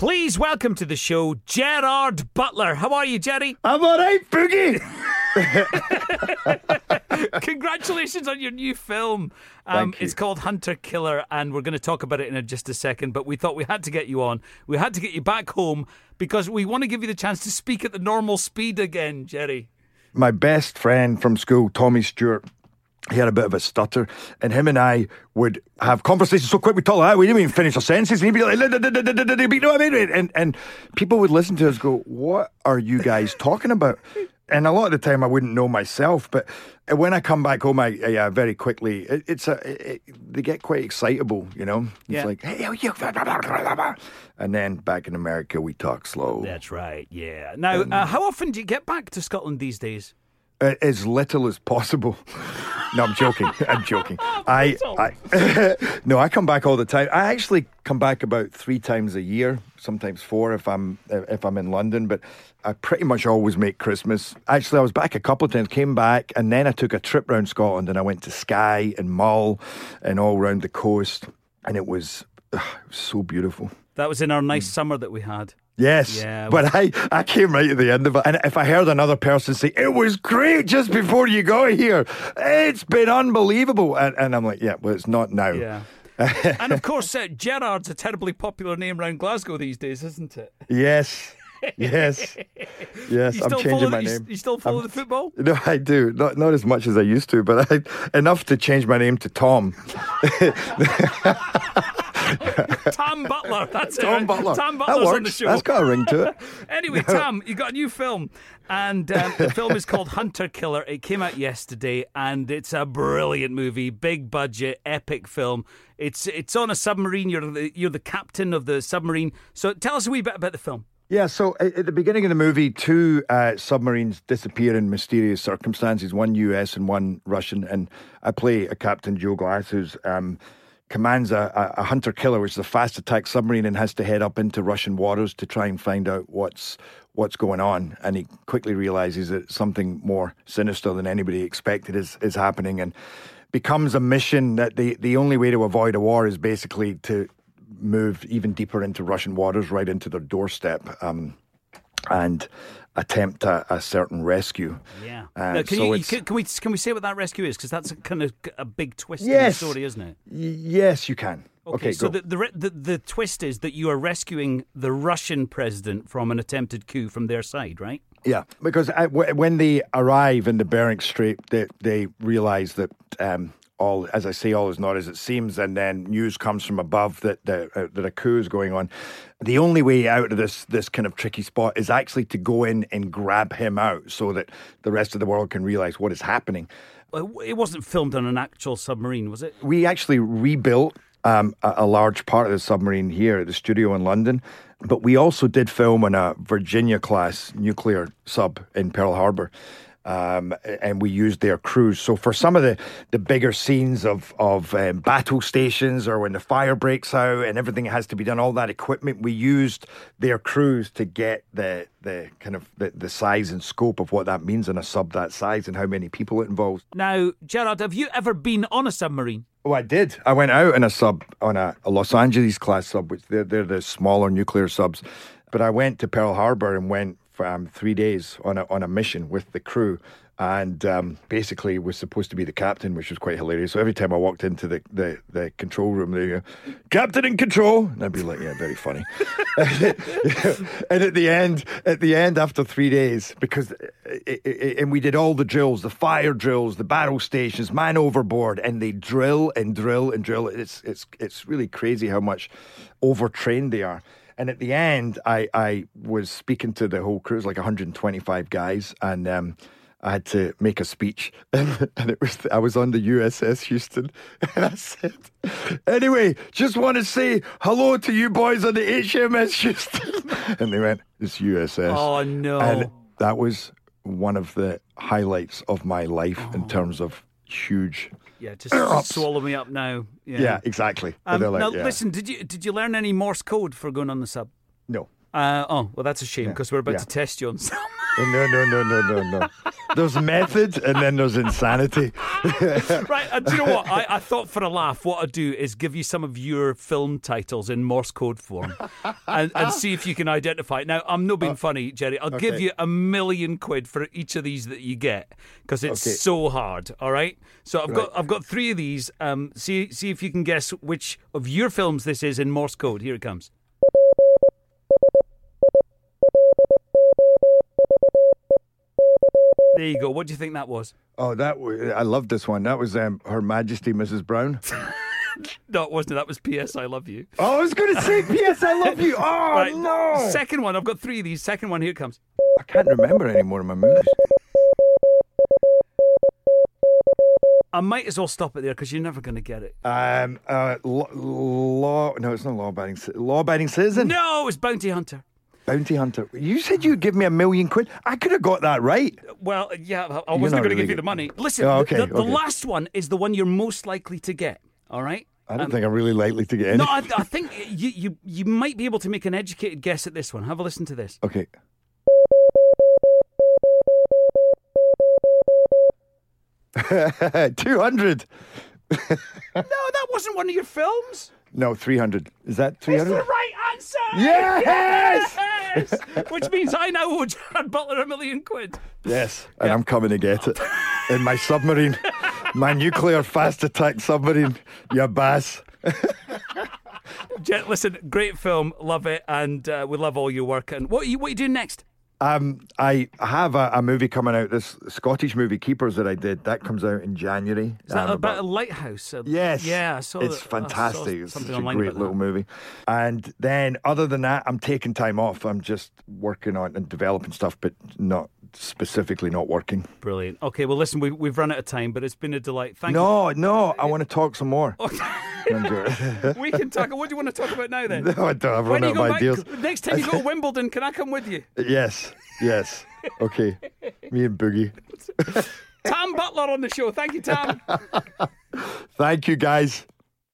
Please welcome to the show Gerard Butler. How are you, Jerry? I'm all right, Boogie. Congratulations on your new film. Um, Thank you. It's called Hunter Killer, and we're going to talk about it in a- just a second. But we thought we had to get you on. We had to get you back home because we want to give you the chance to speak at the normal speed again, Jerry. My best friend from school, Tommy Stewart, he had a bit of a stutter, and him and I would have conversations so quick we talk like that, we didn't even finish our sentences, and he'd be like, you know what I mean? And, and people would listen to us go, What are you guys talking about? And a lot of the time I wouldn't know myself, but when I come back home, I, I uh, very quickly, it, it's a, it, it- they get quite excitable, you know? It's Yeah. like, hey, you, and then back in America, we talk slow. That's right, yeah. Now, uh, how often do you get back to Scotland these days? As little as possible. no, I'm joking. I'm joking. I, I no, I come back all the time. I actually come back about three times a year, sometimes four if I'm if I'm in London. But I pretty much always make Christmas. Actually, I was back a couple of times, came back, and then I took a trip around Scotland, and I went to Skye and Mull, and all around the coast, and it was, ugh, it was so beautiful. That was in our nice mm. summer that we had. Yes. Yeah, But I, I came right at the end of it. And if I heard another person say, it was great just before you got here, it's been unbelievable. And, and I'm like, yeah, well, it's not now. Yeah. and of course, uh, Gerard's a terribly popular name around Glasgow these days, isn't it? Yes. Yes. Yes. You I'm changing follow, my you, name. you still follow I'm- the football? No, I do. Not not as much as I used to, but I, enough to change my name to Tom. Tam Butler. That's it. Tom right? Butler. Tam Butler's on the show. That's got a ring to it. Anyway, Tam, you got a new film, and um, the film is called Hunter Killer. It came out yesterday, and it's a brilliant movie, big budget, epic film. It's it's on a submarine. You're the, you're the captain of the submarine. So tell us a wee bit about the film. Yeah, so at at the beginning of the movie, two uh, submarines disappear in mysterious circumstances, one US and one Russian. And I play a Captain Joe Glass who's um, commands a, a, hunter killer, which is a fast attack submarine, and has to head up into Russian waters to try and find out what's what's going on. And he quickly realizes that something more sinister than anybody expected is, is happening and becomes a mission that the, the only way to avoid a war is basically to move even deeper into Russian waters, right into their doorstep, um, and attempt a, a certain rescue. Yeah. Uh, Now, can, so you, can, can we can we say what that rescue is? Because that's a kind of a big twist Yes. in the story, isn't it? Y- yes, you can. Okay, so the, the re- the the twist is that you are rescuing the Russian president from an attempted coup from their side, right? Yeah, because I, w- when they arrive in the Bering Strait, they, they realize that um, all, as I say, all is not as it seems, and then news comes from above that the, uh, that a coup is going on. The only way out of this this kind of tricky spot is actually to go in and grab him out, so that the rest of the world can realize what is happening. It wasn't filmed on an actual submarine, was it? We actually rebuilt um, a, a large part of the submarine here at the studio in London, but we also did film on a Virginia class nuclear sub in Pearl Harbor. Um, and we used their crews. So for some of the, the bigger scenes of of um, battle stations or when the fire breaks out and everything has to be done, all that equipment, we used their crews to get the the kind of the, the size and scope of what that means in a sub that size and how many people it involves. Now, Gerard, have you ever been on a submarine? Oh, I did. I went out in a sub on a, a Los Angeles class sub, which they're, they're the smaller nuclear subs. But I went to Pearl Harbor and went for um, three days on a on a mission with the crew, and um, basically was supposed to be the captain, which was quite hilarious. So every time I walked into the the, the control room, they go, "Captain in control," and I'd be like, "Yeah, very funny." and at the end, at the end, after three days, because it, it, and we did all the drills, the fire drills, the battle stations, man overboard, and they drill and drill and drill. It's it's it's really crazy how much overtrained they are. And at the end, I I was speaking to the whole crew, it was like 125 guys, and. Um, I had to make a speech, and, and it was I was on the USS Houston, and I said, "Anyway, just want to say hello to you boys on the HMS Houston," and they went, "It's USS." Oh, no. And that was one of the highlights of my life in terms of huge. Yeah, just Ups. swallow me up now. Yeah. Yeah, exactly. Um, like, now, yeah. listen, did you did you learn any Morse code for going on the sub? no. Uh, oh, well, that's a shame because we're about Yeah. to test you on some. No, no, no, no, no, no. There's method and then there's insanity. right, and do you know what? I, I thought for a laugh, what I'd do is give you some of your film titles in Morse code form and, and see if you can identify it. Now, I'm not being funny, Jerry. I'll give you a million quid for each of these that you get because it's Okay. so hard. All right. So I've got I've got three of these. Um, see see if you can guess which of your films this is in Morse code. Here it comes. There you go. What do you think that was? Oh, that w- I love this one. That was um, Her Majesty Mrs. Brown. No, it wasn't. That was P.S. I love you. Oh, I was going to say, P.S. I love you. Oh, Right. no. Second one. I've got three of these. Second one. Here it comes. I can't remember any more of my movies. I might as well stop it there because you're never going to get it. Um, uh, law, law, no, it's not law abiding, law abiding citizen. No, it's Bounty Hunter. Bounty hunter. You said you'd give me a million quid. I could have got that right. Well, yeah, I- wasn't going to really give you the money. Listen, Oh, the- okay, the, the okay. last one is the one you're most likely to get. All right. I don't um, think I'm really likely to get any. No, I, I think you, you you might be able to make an educated guess at this one. Have a listen to this. Okay. Two hundred. No, that wasn't one of your films. No, three hundred. Is that three hundred? It's the right answer. Yes! Yes! Which means I now owe Gerard Butler a million quid. Yes, and I'm coming to get it in my submarine, my nuclear fast attack submarine. You bass. Jet, listen, great film, love it, and uh, we love all your work. And what are you what are you doing next? Um, I have a, a movie coming out. This Scottish movie, Keepers, that I did. That comes out in January. Is that Um, about a lighthouse? Uh, Yes. Yeah, I saw It's that- I saw fantastic. It's such a great little movie. And then, other than that, I'm taking time off. I'm just working on and developing stuff, but not specifically not working. Brilliant. Okay, well, listen, we, we've run out of time, but it's been a delight. Thank you. No, no, I want to talk some more. Oh. we can talk. What do you want to talk about now then? no, I don't. I've run out of ideas. back, next time you go to Wimbledon, can I come with you? Yes, yes. Okay. Me and Boogie. Tam Butler on the show. Thank you, Tam. Thank you, guys.